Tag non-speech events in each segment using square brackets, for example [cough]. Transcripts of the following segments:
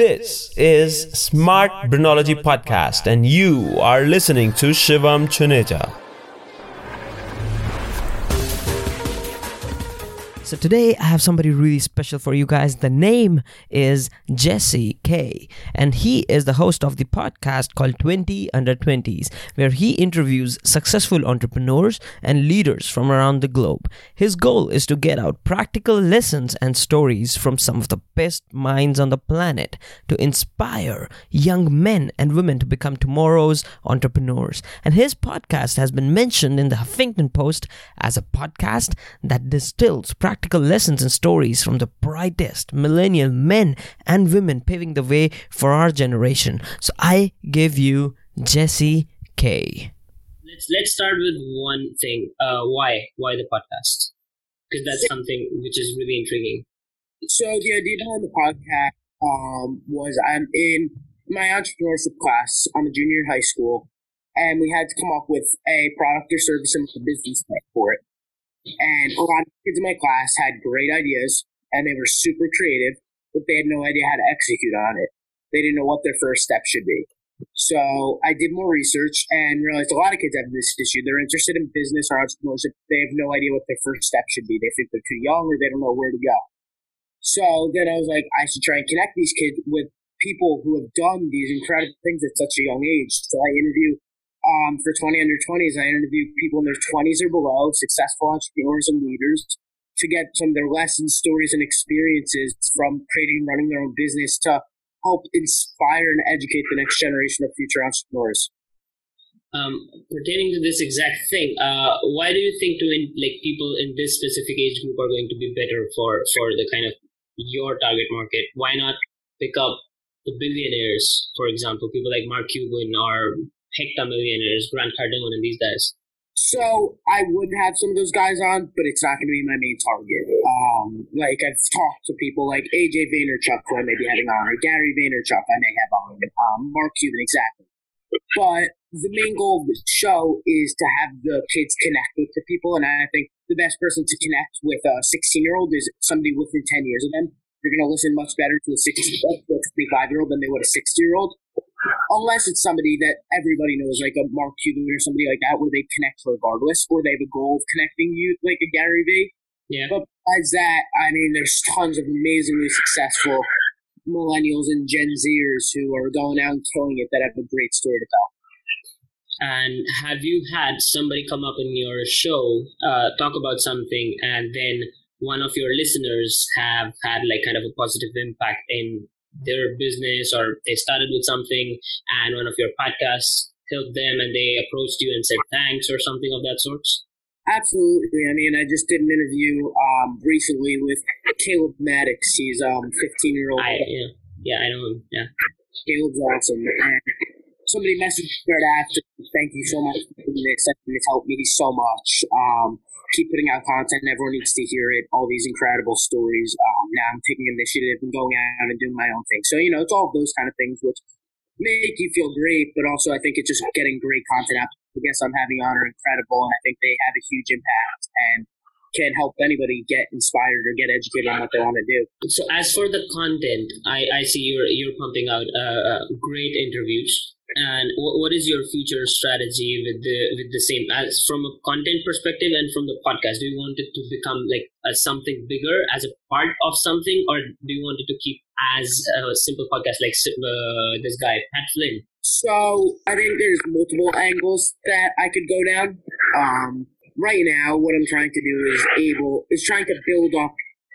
This is Smart Brainology Podcast, and you are listening to Shivam Chuneja. So today I have somebody really special for you guys. The name is Jesse K, and he is the host of the podcast called 20 Under 20s, where he interviews successful entrepreneurs and leaders from around the globe. His goal is to get out practical lessons and stories from some of the best minds on the planet to inspire young men and women to become tomorrow's entrepreneurs. And his podcast has been mentioned in the Huffington Post as a podcast that distills practical practical lessons and stories from the brightest millennial men and women paving the way for our generation. So I give you Jesse K. Let's let's start with one thing. Uh, why why the podcast? Because that's something which is really intriguing. So the idea behind the podcast um, was I'm in my entrepreneurship class. I'm a junior in high school, and we had to come up with a product or service and a business plan for it. And a lot of kids in my class had great ideas and they were super creative, but they had no idea how to execute on it. They didn't know what their first step should be. So I did more research and realized a lot of kids have this issue. They're interested in business or entrepreneurship. They have no idea what their first step should be. They think they're too young or they don't know where to go. So then I was like, I should try and connect these kids with people who have done these incredible things at such a young age. So I interview um, for 20 under 20s, I interview people in their 20s or below, successful entrepreneurs and leaders, to get some of their lessons, stories, and experiences from creating and running their own business to help inspire and educate the next generation of future entrepreneurs. Um, pertaining to this exact thing, uh, why do you think to in, like people in this specific age group are going to be better for for the kind of your target market? Why not pick up the billionaires, for example, people like Mark Cuban or hectamillionaires, Grant Cardone, and these guys? So I would have some of those guys on, but it's not going to be my main target. Um, like I've talked to people like AJ Vaynerchuk, who I may be having on, or Gary Vaynerchuk, I may have on, um, Mark Cuban, exactly. But the main goal of the show is to have the kids connect with the people, and I think the best person to connect with a 16 year old is somebody within 10 years of them. You're going to listen much better to a 65 year old than they would a 60 year old unless it's somebody that everybody knows, like a Mark Cuban or somebody like that, where they connect regardless, or they have a goal of connecting you, like a Gary Vee. Yeah. But besides that, I mean, there's tons of amazingly successful millennials and Gen Zers who are going out and killing it that have a great story to tell. And have you had somebody come up in your show, uh, talk about something, and then one of your listeners have had like kind of a positive impact in their business or they started with something and one of your podcasts helped them and they approached you and said thanks or something of that sort? Absolutely. I mean, I just did an interview um, recently with Caleb Maddix. He's um 15 year old. Yeah, yeah, I know him. Yeah. Caleb's awesome. And somebody messaged me right after. Thank you so much for doing this. It's helped me so much. Um, keep putting out content. Everyone needs to hear it. All these incredible stories. Um, now I'm taking initiative and going out and doing my own thing. So you know, it's all those kind of things which make you feel great, but also I think it's just getting great content out. The guests I'm having on are incredible, and I think they have a huge impact and can help anybody get inspired or get educated on what they want to do. So as for the content, I, I see you're you're pumping out uh, uh great interviews and what is your future strategy with the with the same as from a content perspective and from the podcast? Do you want it to become like a something bigger as a part of something? Or do you want it to keep as a simple podcast like uh, this guy pat flynn? So i think there's multiple angles that i could go down. Um, right now what i'm trying to do is able is trying to build up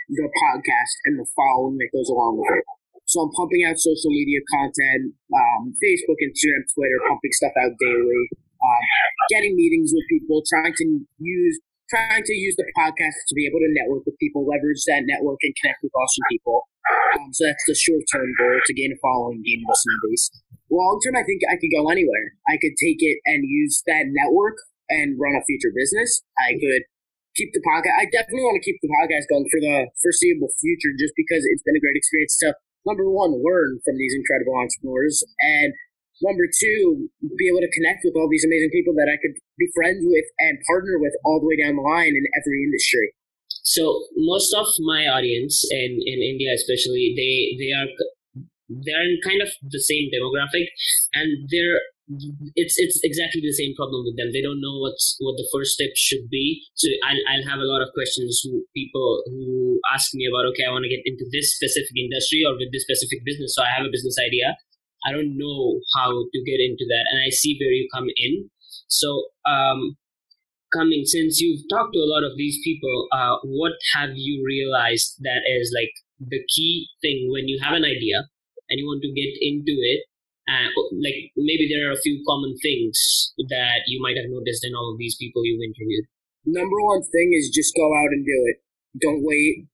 the podcast and the following that goes along with it so I'm pumping out social media content, um, Facebook, Instagram, Twitter, pumping stuff out daily, um, getting meetings with people, trying to use trying to use the podcast to be able to network with people, leverage that network, and connect with awesome people. Um, so that's the short term goal to gain a following, gain a listener base. Long term, I think I could go anywhere. I could take it and use that network and run a future business. I could keep the podcast. I definitely want to keep the podcast going for the foreseeable future, just because it's been a great experience to number one, learn from these incredible entrepreneurs, and number two, be able to connect with all these amazing people that I could be friends with and partner with all the way down the line in every industry. So most of my audience in, in India, especially, they they are they're in kind of the same demographic and they're it's it's exactly the same problem with them. They don't know what's what the first step should be. So I'll, I'll have a lot of questions who people who ask me about okay, I want to get into this specific industry or with this specific business. So I have a business idea. I don't know how to get into that, and I see where you come in. So um, coming since you've talked to a lot of these people, uh, what have you realized that is like the key thing when you have an idea and you want to get into it uh, like maybe there are a few common things that you might have noticed in all of these people you've interviewed. Number one thing is just go out and do it. Don't wait.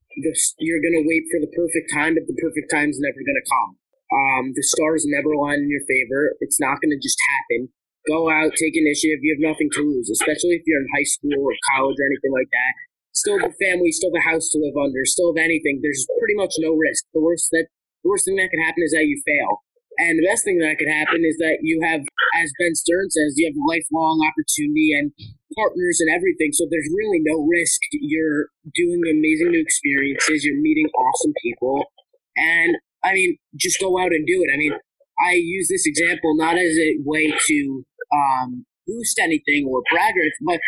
You're gonna wait for the perfect time, but the perfect time is never gonna come. Um, the stars never align in your favor. It's not gonna just happen. Go out, take initiative. You have nothing to lose, especially if you're in high school or college or anything like that. Still have a family, still have a house to live under, still have anything. There's pretty much no risk. The worst that the worst thing that can happen is that you fail. And the best thing that could happen is that you have, as Ben Stern says, you have a lifelong opportunity and partners and everything. So there's really no risk. You're doing amazing new experiences. You're meeting awesome people. And I mean, just go out and do it. I mean, I use this example not as a way to um, boost anything or brag or but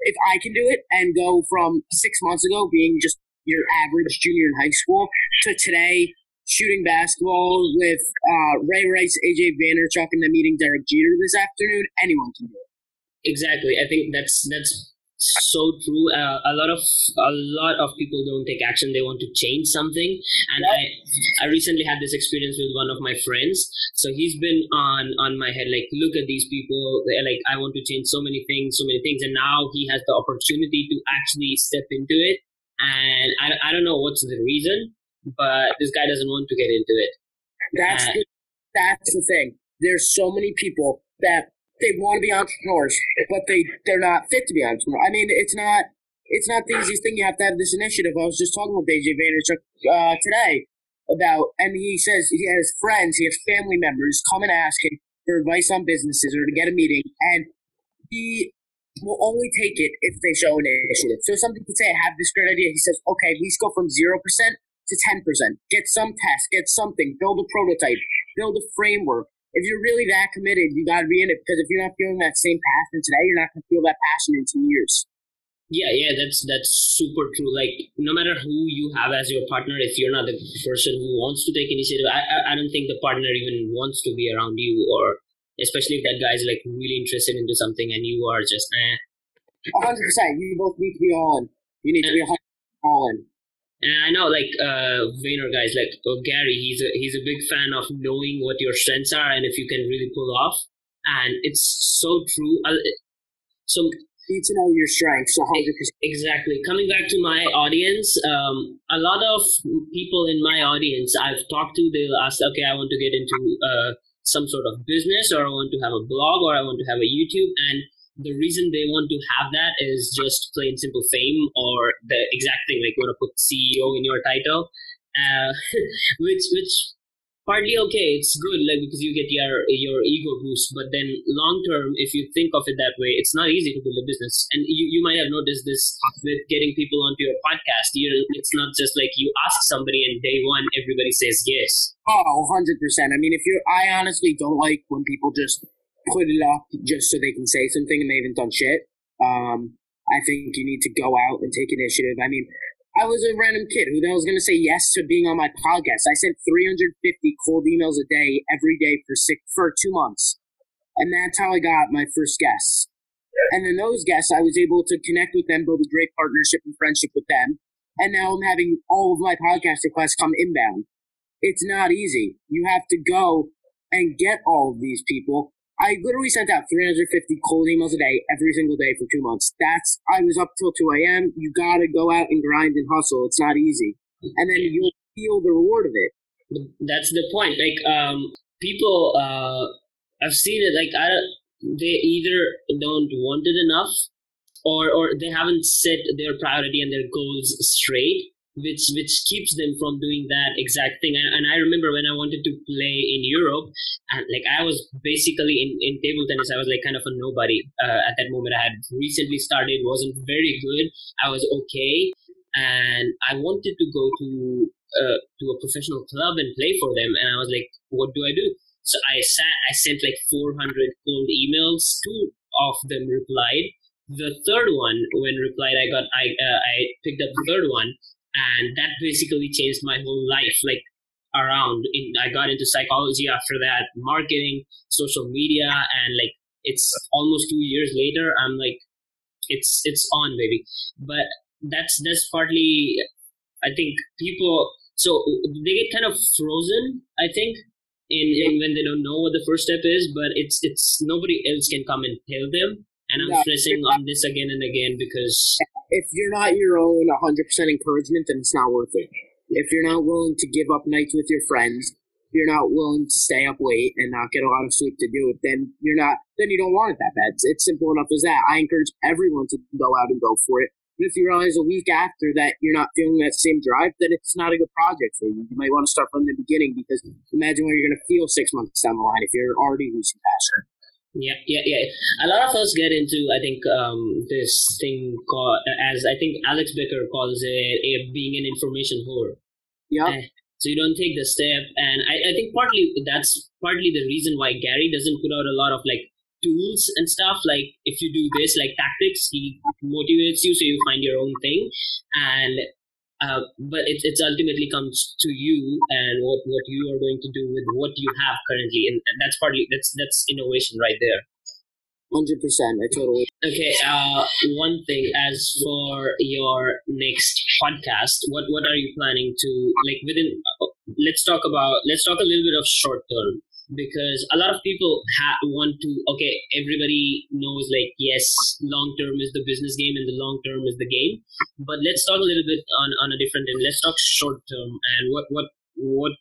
if I can do it and go from six months ago being just your average junior in high school to today shooting basketball with uh, Ray Rice, AJ Vaynerchuk, and then meeting Derek Jeter this afternoon, anyone can do it. Exactly. I think that's that's so true. Uh, a lot of a lot of people don't take action. They want to change something, and I I recently had this experience with one of my friends. So he's been on on my head like, look at these people. Like I want to change so many things, so many things, and now he has the opportunity to actually step into it. And I, I don't know what's the reason, but this guy doesn't want to get into it. That's the, that's the thing. There's so many people that they want to be entrepreneurs, but they they're not fit to be entrepreneurs. I mean, it's not it's not the easiest thing. You have to have this initiative. I was just talking with AJ Vaynerchuk uh, today about, and he says he has friends, he has family members come and ask him for advice on businesses or to get a meeting, and he will only take it if they show an initiative. So somebody could say, I have this great idea. He says, okay, at least go from 0% to 10%. Get some test, get something, build a prototype, build a framework. If you're really that committed, you got to be in it because if you're not feeling that same passion today, you're not going to feel that passion in two years. Yeah, yeah, that's that's super true. Like, no matter who you have as your partner, if you're not the person who wants to take initiative, I, I, don't think the partner even wants to be around you, or especially if that guy's like really interested into something and you are just eh. hundred percent. You both need to be all in. You need to be all in. And I know, like uh, Vayner guys, like oh, Gary, he's a he's a big fan of knowing what your strengths are and if you can really pull off. And it's so true. Uh, so need to know your strengths 100%. Exactly. Coming back to my audience, um, a lot of people in my audience I've talked to, they'll ask, okay, I want to get into uh, some sort of business, or I want to have a blog, or I want to have a YouTube, and the reason they want to have that is just plain simple fame or the exact thing like you want to put CEO in your title, uh, [laughs] which which partly okay it's good like because you get your your ego boost but then long term if you think of it that way it's not easy to build a business. And you, you might have noticed this with getting people onto your podcast you it's not just like you ask somebody and day one everybody says yes. Oh 100% i mean if you're i honestly don't like when people just put it up just so they can say something and they haven't done shit. Um, I think you need to go out and take initiative. I mean, I was a random kid. Who the hell is going to say yes to being on my podcast? I sent 350 cold emails a day every day for six for two months, and that's how I got my first guests. And then those guests, I was able to connect with them, build a great partnership and friendship with them. And now I'm having all of my podcast requests come inbound. It's not easy. You have to go and get all of these people I literally sent out 350 cold emails a day every single day for two months. That's I was up till 2 a.m. You gotta go out and grind and hustle. It's not easy, and then you'll feel the reward of it. That's the point. Like um, people, uh, I've seen it. Like I, they either don't want it enough, or or they haven't set their priority and their goals straight which which keeps them from doing that exact thing. And, and, I remember when I wanted to play in Europe, and like I was basically in, in table tennis, I was like kind of a nobody uh, at that moment. I had recently started, wasn't very good. I was okay. and I wanted to go to uh, to a professional club and play for them. And I was like, what do I do? So I sat, I sent like 400 cold emails. Two of them replied. The third one, when replied, I got, I, uh, I picked up the third one, and that basically changed my whole life. Like around, in, I got into psychology after that, marketing, social media, and like it's almost two years later. I'm like, it's it's on, baby. But that's that's partly I think people so they get kind of frozen. I think in, in when they don't know what the first step is, but it's it's nobody else can come and tell them. And I'm stressing on this again and again because if you're not your own 100% encouragement, then it's not worth it. If you're not willing to give up nights with your friends, you're not willing to stay up late and not get a lot of sleep to do it, then you're not, then you don't want it that bad. It's, it's simple enough as that. I encourage everyone to go out and go for it. And if you realize a week after that you're not feeling that same drive, then it's not a good project for you. You might want to start from the beginning because imagine where you're going to feel six months down the line if you're already losing passion. Yeah, yeah, yeah. A lot of us get into, I think, um, this thing called, as I think Alex Becker calls it, a, being an information whore. Yeah. Uh, so you don't take the step, and I, I think partly that's partly the reason why Gary doesn't put out a lot of like tools and stuff like if you do this like tactics he motivates you so you find your own thing and uh, but it it's ultimately comes to you and what what you are going to do with what you have currently and, and that's partly that's that's innovation right there Hundred percent. I totally. Okay. Uh, one thing as for your next podcast, what what are you planning to like within? Uh, let's talk about. Let's talk a little bit of short term because a lot of people ha- want to okay everybody knows like yes long term is the business game and the long term is the game but let's talk a little bit on, on a different end let's talk short term and what what what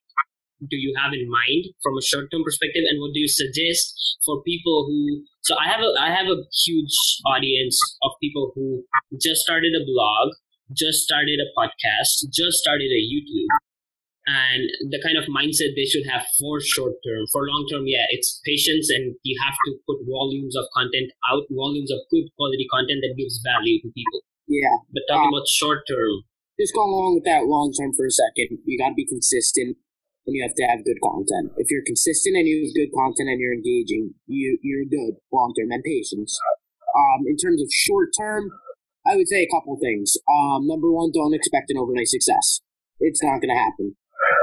do you have in mind from a short term perspective and what do you suggest for people who so i have a i have a huge audience of people who just started a blog just started a podcast just started a youtube and the kind of mindset they should have for short term. For long term yeah it's patience and you have to put volumes of content out volumes of good quality content that gives value to people. Yeah. But talking about short term. Just going along with that long term for a second. You got to be consistent and you have to have good content. If you're consistent and you have good content and you're engaging you you're good long term and patience. Um, in terms of short term i would say a couple things. Um, number one don't expect an overnight success. It's not going to happen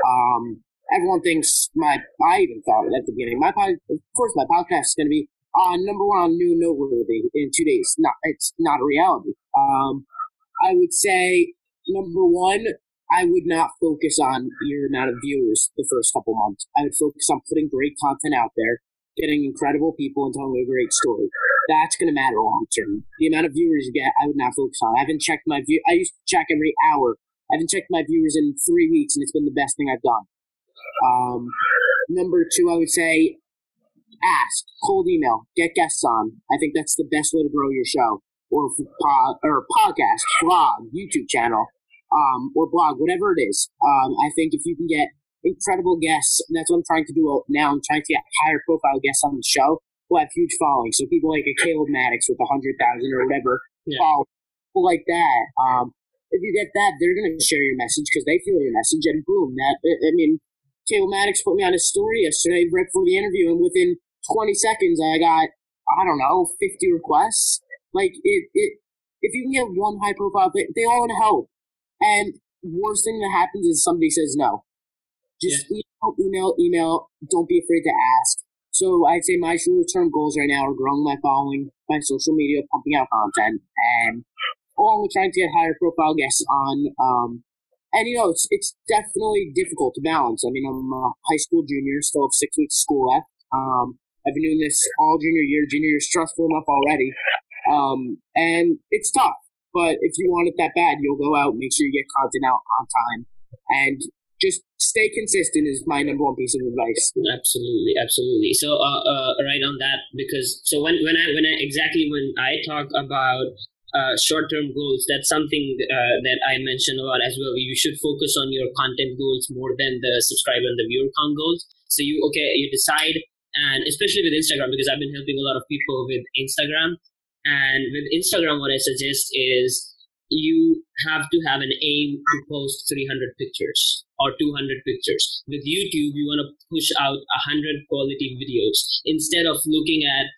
um, everyone thinks my, I even thought it at the beginning, my pod, of course, my podcast is going to be uh, number one on new noteworthy in two days. Not, it's not a reality. Um, I would say number one, I would not focus on your amount of viewers the first couple months. I would focus on putting great content out there, getting incredible people, and telling a great story. That's going to matter long term. The amount of viewers you get, I would not focus on. I haven't checked my view. I used to check every hour I haven't checked my viewers in three weeks, and it's been the best thing I've done. Um, number two, I would say ask, cold email, get guests on. I think that's the best way to grow your show or pod, or podcast, blog, YouTube channel, um, or blog, whatever it is. Um, I think if you can get incredible guests, and that's what I'm trying to do now. I'm trying to get higher profile guests on the show who have huge following. So people like a Caleb Maddix with a hundred thousand or whatever, yeah. follow, people like that. Um, if you get that, they're going to share your message because they feel your message, and boom, that uh, I mean, Caleb Maddix put me on his story yesterday right before the interview, and within 20 seconds, I got I don't know 50 requests. Like it, it if you can get one high profile, they, they all want to help. And worst thing that happens is somebody says no. Just yeah. email, email, email. Don't be afraid to ask. So I'd say my short term goals right now are growing my following, my social media, pumping out content, and along with trying to get higher profile guests on. Um, and you know, it's it's definitely difficult to balance. I mean, I'm a high school junior, still have six weeks of school left. Um, I've been doing this all junior year. Junior year stressful enough already, um, and it's tough. But if you want it that bad, you'll go out, make sure you get content out on time, and just stay consistent is my number one piece of advice. Absolutely, absolutely. So, uh, uh, right on that, because so when when I when I exactly when I talk about uh, short-term goals that's something uh, that i mentioned a lot as well. You should focus on your content goals more than the subscriber and the viewer count goals. So you okay you decide and especially with instagram because i've been helping a lot of people with instagram. And with instagram what i suggest is you have to have an aim to post 300 pictures or 200 pictures. With YouTube, you want to push out 100 quality videos. Instead of looking at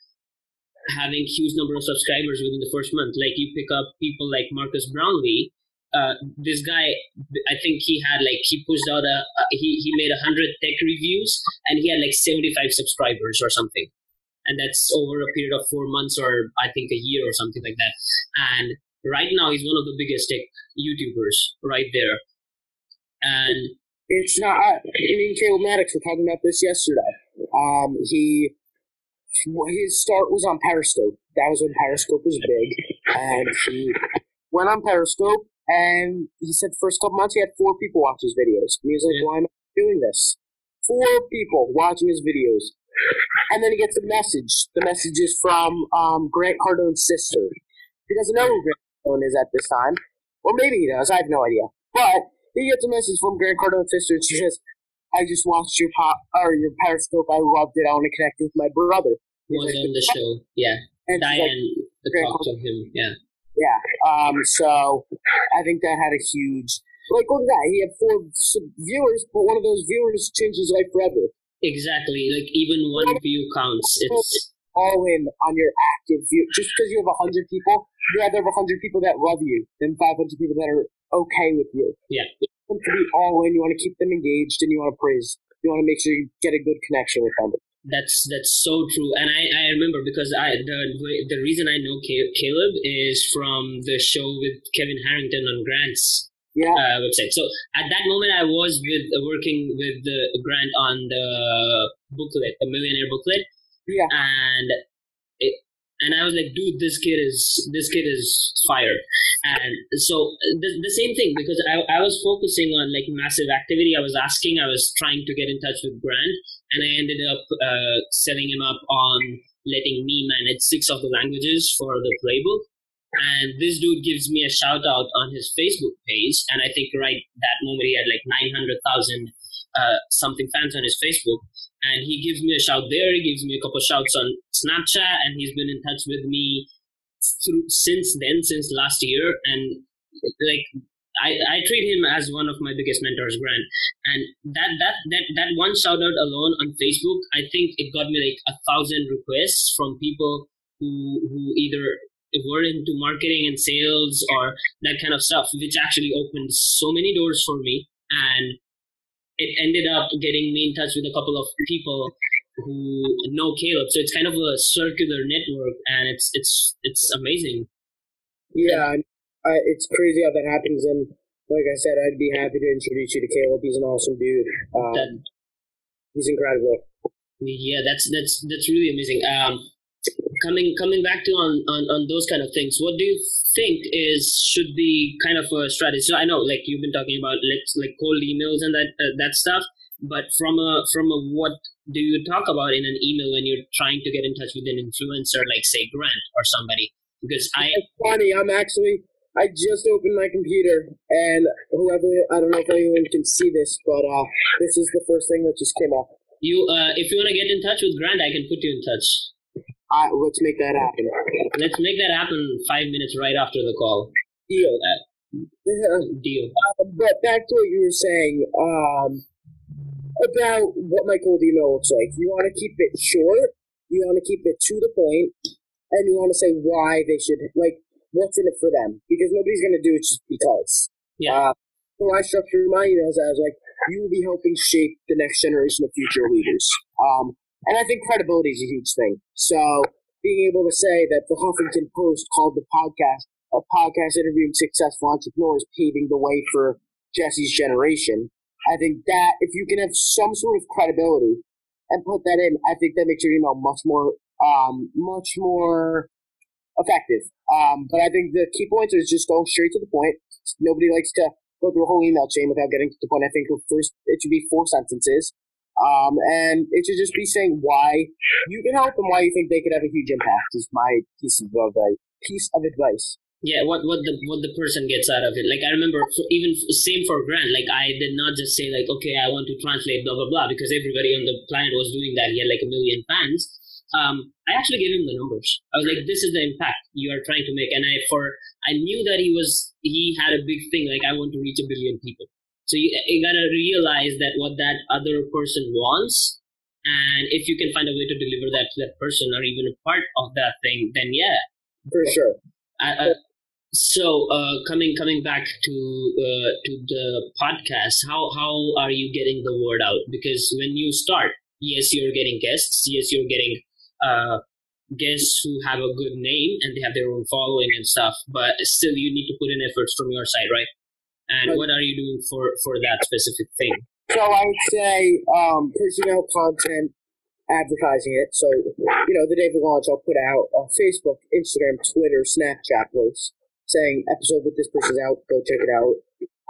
having huge number of subscribers within the first month. Like you pick up people like Marques Brownlee. Uh, this guy, I think he had like he pushed out a, a he he made a hundred tech reviews and he had like seventy five subscribers or something, and that's over a period of four months or I think a year or something like that. And right now he's one of the biggest tech YouTubers right there. And It's not. I mean, Caleb Maddix. We're talking about this yesterday. Um, he his start was on Periscope. That was when Periscope was big, and he went on Periscope. And he said, first couple months, he had four people watch his videos. And he was like. "Why am I doing this?" Four people watching his videos, and then he gets a message. The message is from um, Grant Cardone's sister. He doesn't know who Grant Cardone is at this time, or maybe he does. I have no idea. But he gets a message from Grant Cardone's sister, and she says, "I just watched your pop or your Periscope. I loved it. I want to connect with my brother." He's was on the show. Yeah, And she's like, Diane talked to him. Yeah, yeah. Um. So I think that had a huge like look at that. He had four viewers, but one of those viewers changed his life forever. exactly. Like even one view counts. It's All in on your active view. Just because you have a hundred people, you rather have a hundred people that love you than five hundred people that are okay with you. Yeah. You want them to be all in. You want to keep them engaged, and you want to praise. You want to make sure you get a good connection with them. That's that's so true, and I, I remember because I the the reason I know Caleb is from the show with Kevin Harrington on Grant's Yeah. uh, website. So at that moment, I was with uh, working with the Grant on the booklet, the Millionaire booklet, Yeah. and it, and I was like, dude, this kid is this kid is fire. And so the, the same thing because I, I was focusing on like massive activity. I was asking, I was trying to get in touch with Grant, and I ended up uh, setting him up on letting me manage six of the languages for the playbook. And this dude gives me a shout out on his Facebook page, and I think right that moment he had like nine hundred thousand uh, something fans on his Facebook, and he gives me a shout there. He gives me a couple of shouts on Snapchat, and he's been in touch with me through since then, since last year, and like I, I treat him as one of my biggest mentors, Grant. And that that that that one shout out alone on Facebook, I think it got me like a thousand requests from people who who either were into marketing and sales or that kind of stuff, which actually opened so many doors for me. And it ended up getting me in touch with a couple of people who know Caleb. So it's kind of a circular network, and it's it's it's amazing. Yeah, uh, it's crazy how that happens. And like I said, I'd be happy to introduce you to Caleb. He's an awesome dude. Um, That he's incredible. yeah, that's that's that's really amazing. Um, coming coming back to on, on on those kind of things, what do you think is should be kind of a strategy? So I know like you've been talking about like like cold emails and that uh, that stuff, but from a from a what do you talk about in an email when you're trying to get in touch with an influencer like say Grant or somebody? Because I It's funny. I'm actually. I just opened my computer, and whoever I don't know if anyone can see this, but uh, this is the first thing that just came up. you uh, if you want to get in touch with Grant, I can put you in touch. Uh, let's make that happen. Let's make that happen five minutes right after the call. Deal. Deal. Uh, but back to what you were saying um, about what my cold email looks like. You want to keep it short. You want to keep it to the point, and you want to say why they should like what's in it for them because nobody's going to do it just because. Yeah. Uh, so I structured my emails as like you will be helping shape the next generation of future leaders. Um, and I think credibility is a huge thing. So being able to say that the Huffington Post called the podcast a podcast interviewing successful entrepreneurs paving the way for Jesse's generation. I think that if you can have some sort of credibility and put that in, I think that makes your email much more, um, much more effective. Um, but I think the key points is just go straight to the point. Nobody likes to go through a whole email chain without getting to the point. I think first it should be four sentences. Um, and it should just be saying why you can help and why you think they could have a huge impact is my piece of advice. Piece of advice. Yeah, what what the what the person gets out of it. Like I remember, for, even same for Grant. Like I did not just say like, okay, I want to translate blah blah blah, because everybody on the planet was doing that. He had like a million fans. um, I actually gave him the numbers. I was like, "This is the impact you are trying to make," and I for I knew that he was he had a big thing like I want to reach a billion people. So you, you gotta realize that what that other person wants, and if you can find a way to deliver that to that person or even a part of that thing, then yeah, for sure. I, I, so uh, coming coming back to uh, to the podcast, how how are you getting the word out? Because when you start, yes, you're getting guests. Yes, you're getting uh, guests who have a good name and they have their own following and stuff, but still you need to put in efforts from your side, right? And what are you doing for for that specific thing? So I would say um, personnel content, advertising it. So you know, the day of the launch, I'll put out a Facebook, Instagram, Twitter, Snapchat posts saying episode with this person's out. Go check it out.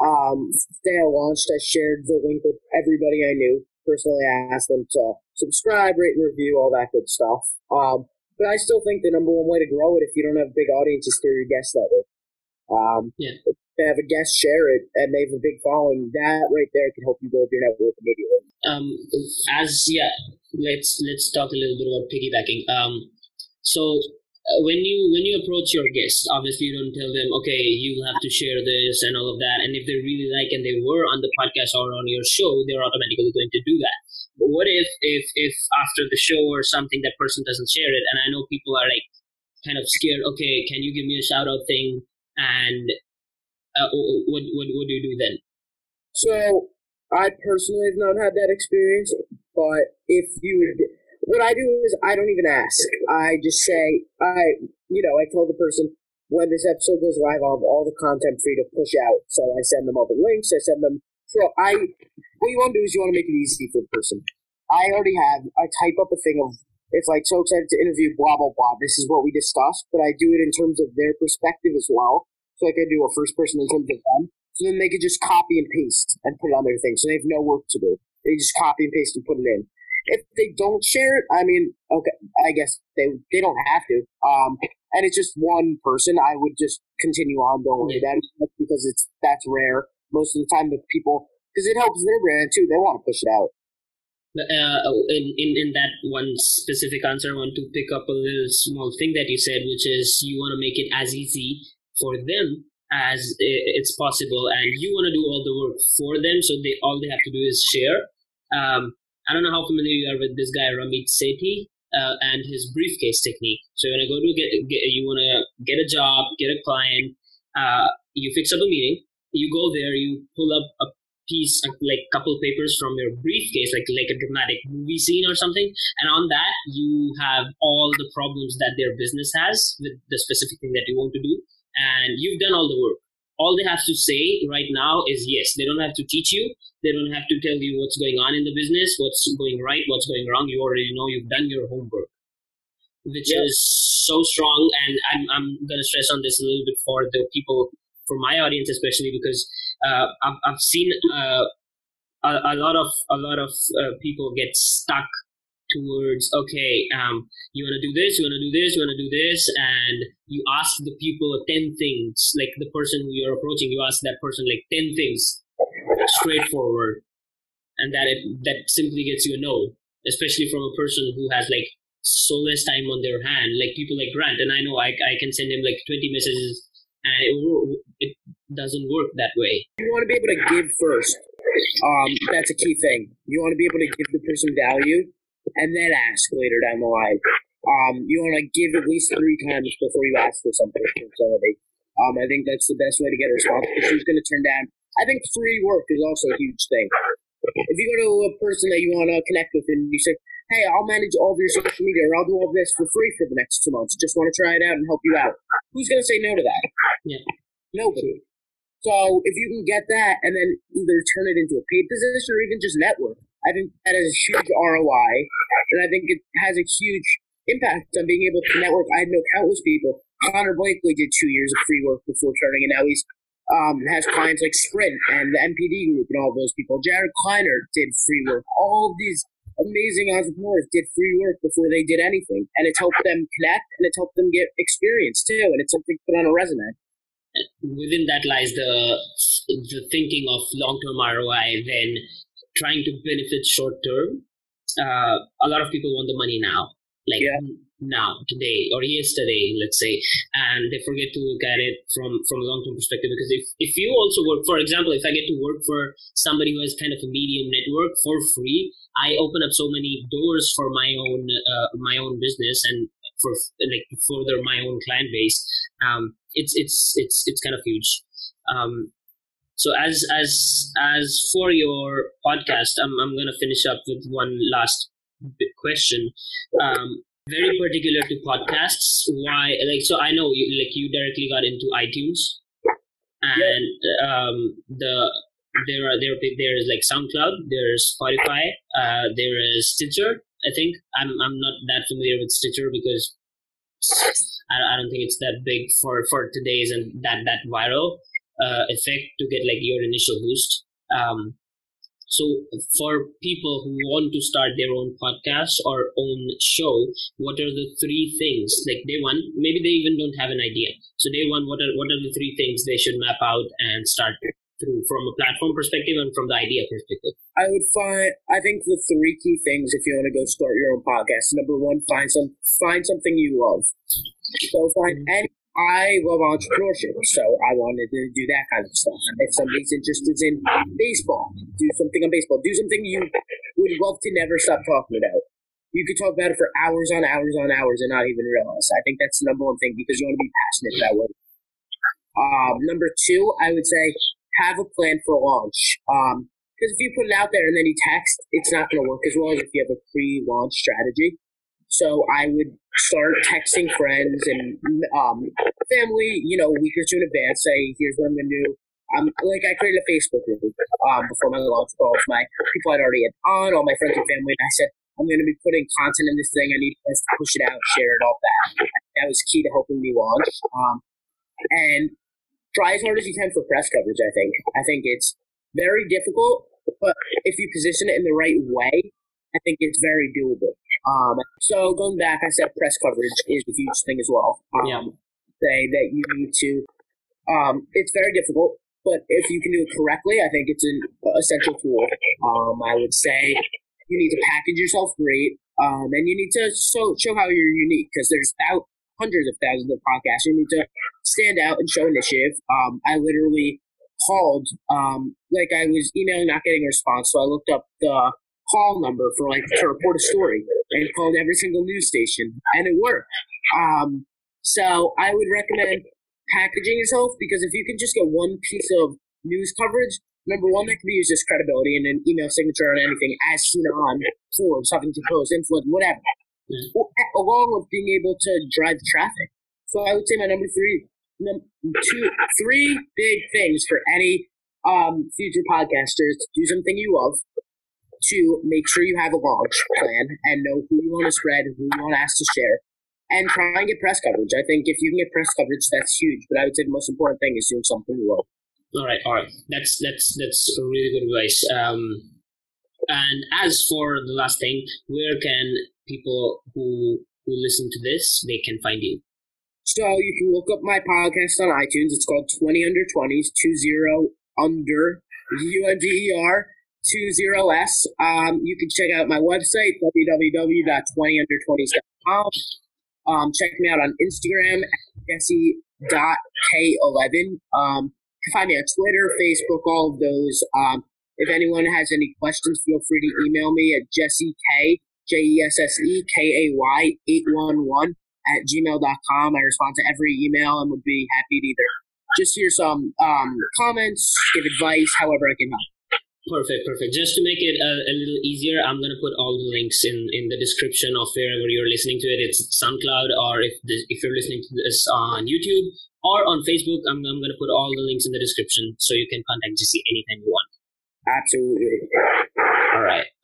Um, day I launched, I shared the link with everybody I knew personally I asked them to subscribe, rate, and review, all that good stuff. Um, but I still think the number one way to grow it if you don't have a big audience is through your that way. Um, yeah. Have a guest share it and they have a big following, that right there can help you build your network immediately. Um, as yeah, let's let's talk a little bit about piggybacking. Um, so uh, when you when you approach your guests, obviously you don't tell them, okay, you'll have to share this and all of that. And if they really like and they were on the podcast or on your show, they're automatically going to do that. But what if if if after the show or something that person doesn't share it? And I know people are like kind of scared. Okay, can you give me a shout out thing? And uh, what what what do you do then? So I personally have not had that experience, but if you what I do is I don't even ask. I just say I, you know, I tell the person when this episode goes live, I'll have all the content for you to push out. So I send them all the links. I send them. So I, what you want to do is you want to make it easy for the person. I already have. I type up a thing of it's like so excited to interview blah blah blah. This is what we discussed, but I do it in terms of their perspective as well. So like I do a first person in terms of them. So then they could just copy and paste and put it on their thing. So they have no work to do. They just copy and paste and put it in. If they don't share it, I mean, okay, I guess they they don't have to. Um, and it's just one person. I would just continue on. Don't worry about it because it's that's rare. Most of the time, the people because it helps their brand too. They want to push it out. Uh, in, in in that one specific answer, I want to pick up a little small thing that you said, which is you want to make it as easy for them as it's possible, and you want to do all the work for them, so they all they have to do is share. Um, I don't know how familiar you are with this guy Ramit Sethi uh, and his briefcase technique. So when I go to get, get you want to get a job, get a client, uh, you fix up a meeting, you go there, you pull up a piece like couple papers from your briefcase like like a dramatic movie scene or something and on that you have all the problems that their business has with the specific thing that you want to do and you've done all the work all they have to say right now is yes. They don't have to teach you. They don't have to tell you what's going on in the business, what's going right, what's going wrong. You already know. You've done your homework, which yeah. is so strong. And I'm I'm gonna stress on this a little bit for the people, for my audience especially, because uh, I've I've seen uh, a, a lot of a lot of uh, people get stuck towards okay um, you want to do this you want to do this you want to do this and you ask the people 10 things like the person who you're approaching you ask that person like 10 things straightforward and that it that simply gets you a no especially from a person who has like so less time on their hand like people like grant and i know i, I can send him like 20 messages and it, it doesn't work that way you want to be able to give first um, that's a key thing. You want to be able to give the person value and then ask later down the line. Um, you want to give at least three times before you ask for something from somebody. Um, I think that's the best way to get a response because she's going to turn down. I think free work is also a huge thing. If you go to a person that you want to connect with and you say, hey, I'll manage all of your social media or I'll do all this for free for the next two months, just want to try it out and help you out, who's going to say no to that? Yeah. Nobody. So if you can get that and then either turn it into a paid position or even just network, I think that has a huge ROI, and I think it has a huge impact on being able to network. I know countless people. Connor Blakely did two years of free work before turning, and now he's um, has clients like Sprint and the NPD Group and all those people. Jared Kleinert did free work. All these amazing entrepreneurs did free work before they did anything, and it's helped them connect and it's helped them get experience too, and it's something to put on a resume. Within that lies the the thinking of long term ROI. Then trying to benefit short term. Uh, a lot of people want the money now. like Yeah. now, today, or yesterday, let's say, and they forget to look at it from from a long term perspective. Because if if you also work, for example, if I get to work for somebody who has kind of a medium network for free, I open up so many doors for my own uh, my own business and for like further my own client base. Um, it's it's it's it's kind of huge. Um, so as as as for your podcast, I'm I'm gonna finish up with one last question. Um, very particular to podcasts. Why? Like, so I know you like you directly got into iTunes, and um, the there are there there is like SoundCloud, there's Spotify, uh, there is Stitcher. I think I'm I'm not that familiar with Stitcher because I, I don't think it's that big for for today's and that that viral uh, effect to get like your initial boost. Um, so for people who want to start their own podcast or own show, what are the three things? Like day one, maybe they even don't have an idea. So day one, what are what are the three things they should map out and start through from a platform perspective and from the idea perspective? I would find. I think the three key things if you want to go start your own podcast. Number one, find some find something you love. So find any. I love entrepreneurship, so I wanted to do that kind of stuff. If somebody's interested in baseball, do something on baseball. Do something you would love to never stop talking about. You could talk about it for hours on hours on hours and not even realize. I think that's the number one thing because you want to be passionate that way. Um, number two, I would say have a plan for launch. Um, because if you put it out there and then you text, it's not going to work as well as if you have a pre-launch strategy. So I would start texting friends and um, family, you know, a week or two in advance. Say, here's what I'm going to do. Um, like I created a Facebook group um, before my launch with my people I'd already had on, all my friends and family. And I said, I'm going to be putting content in this thing. I need to push it out, share it, all that. That was key to helping me launch. Um, and try as hard as you can for press coverage. I think. I think it's very difficult, but if you position it in the right way, I think it's very doable. Um, so going back, I said press coverage is a huge thing as well. Um, Yeah. Say that you need to. Um, it's very difficult, but if you can do it correctly, I think it's an essential tool. Um, I would say you need to package yourself great, um, and you need to show show how you're unique because there's thou- hundreds of thousands of podcasts. You need to stand out and show initiative. Um, I literally called, um, like I was emailing, not getting a response, so I looked up the call number for like to report a story and called every single news station, and it worked. Um, so I would recommend packaging yourself because if you can just get one piece of news coverage, number one, that can be used as credibility in an email signature or anything as seen on Forbes, Huffington Post, Influence, whatever, Mhm. Along with being able to drive traffic. So I would say my number three, num- two, three big things for any um, future podcasters: do something you love. To make sure you have a launch plan and know who you want to spread, who you want to ask to share, and try and get press coverage. I think if you can get press coverage, that's huge. But I would say the most important thing is doing something love. All right, all right. That's that's that's a really good advice. Um, and as for the last thing, where can people who who listen to this they can find you? So you can look up my podcast on iTunes. It's called 20 Under 20s, 20 Under, U-N-D-E-R, 20S. Um, you can check out my website, www.20under20s.com. Um, check me out on Instagram, at jesse.k11. Um, you can find me on Twitter, Facebook, all of those. Um, if anyone has any questions, feel free to email me at jesse k, J-E-S-S-E-K-A-Y, 811 at gmail.com. I respond to every email and would be happy to either just hear some um, comments, give advice, however I can help. Perfect, perfect. Just to make it a, a little easier, I'm gonna put all the links in in the description of wherever you're listening to it. It's SoundCloud, or if this, if you're listening to this on YouTube or on Facebook, I'm I'm gonna put all the links in the description so you can contact Jesse anytime you want. Absolutely. All right.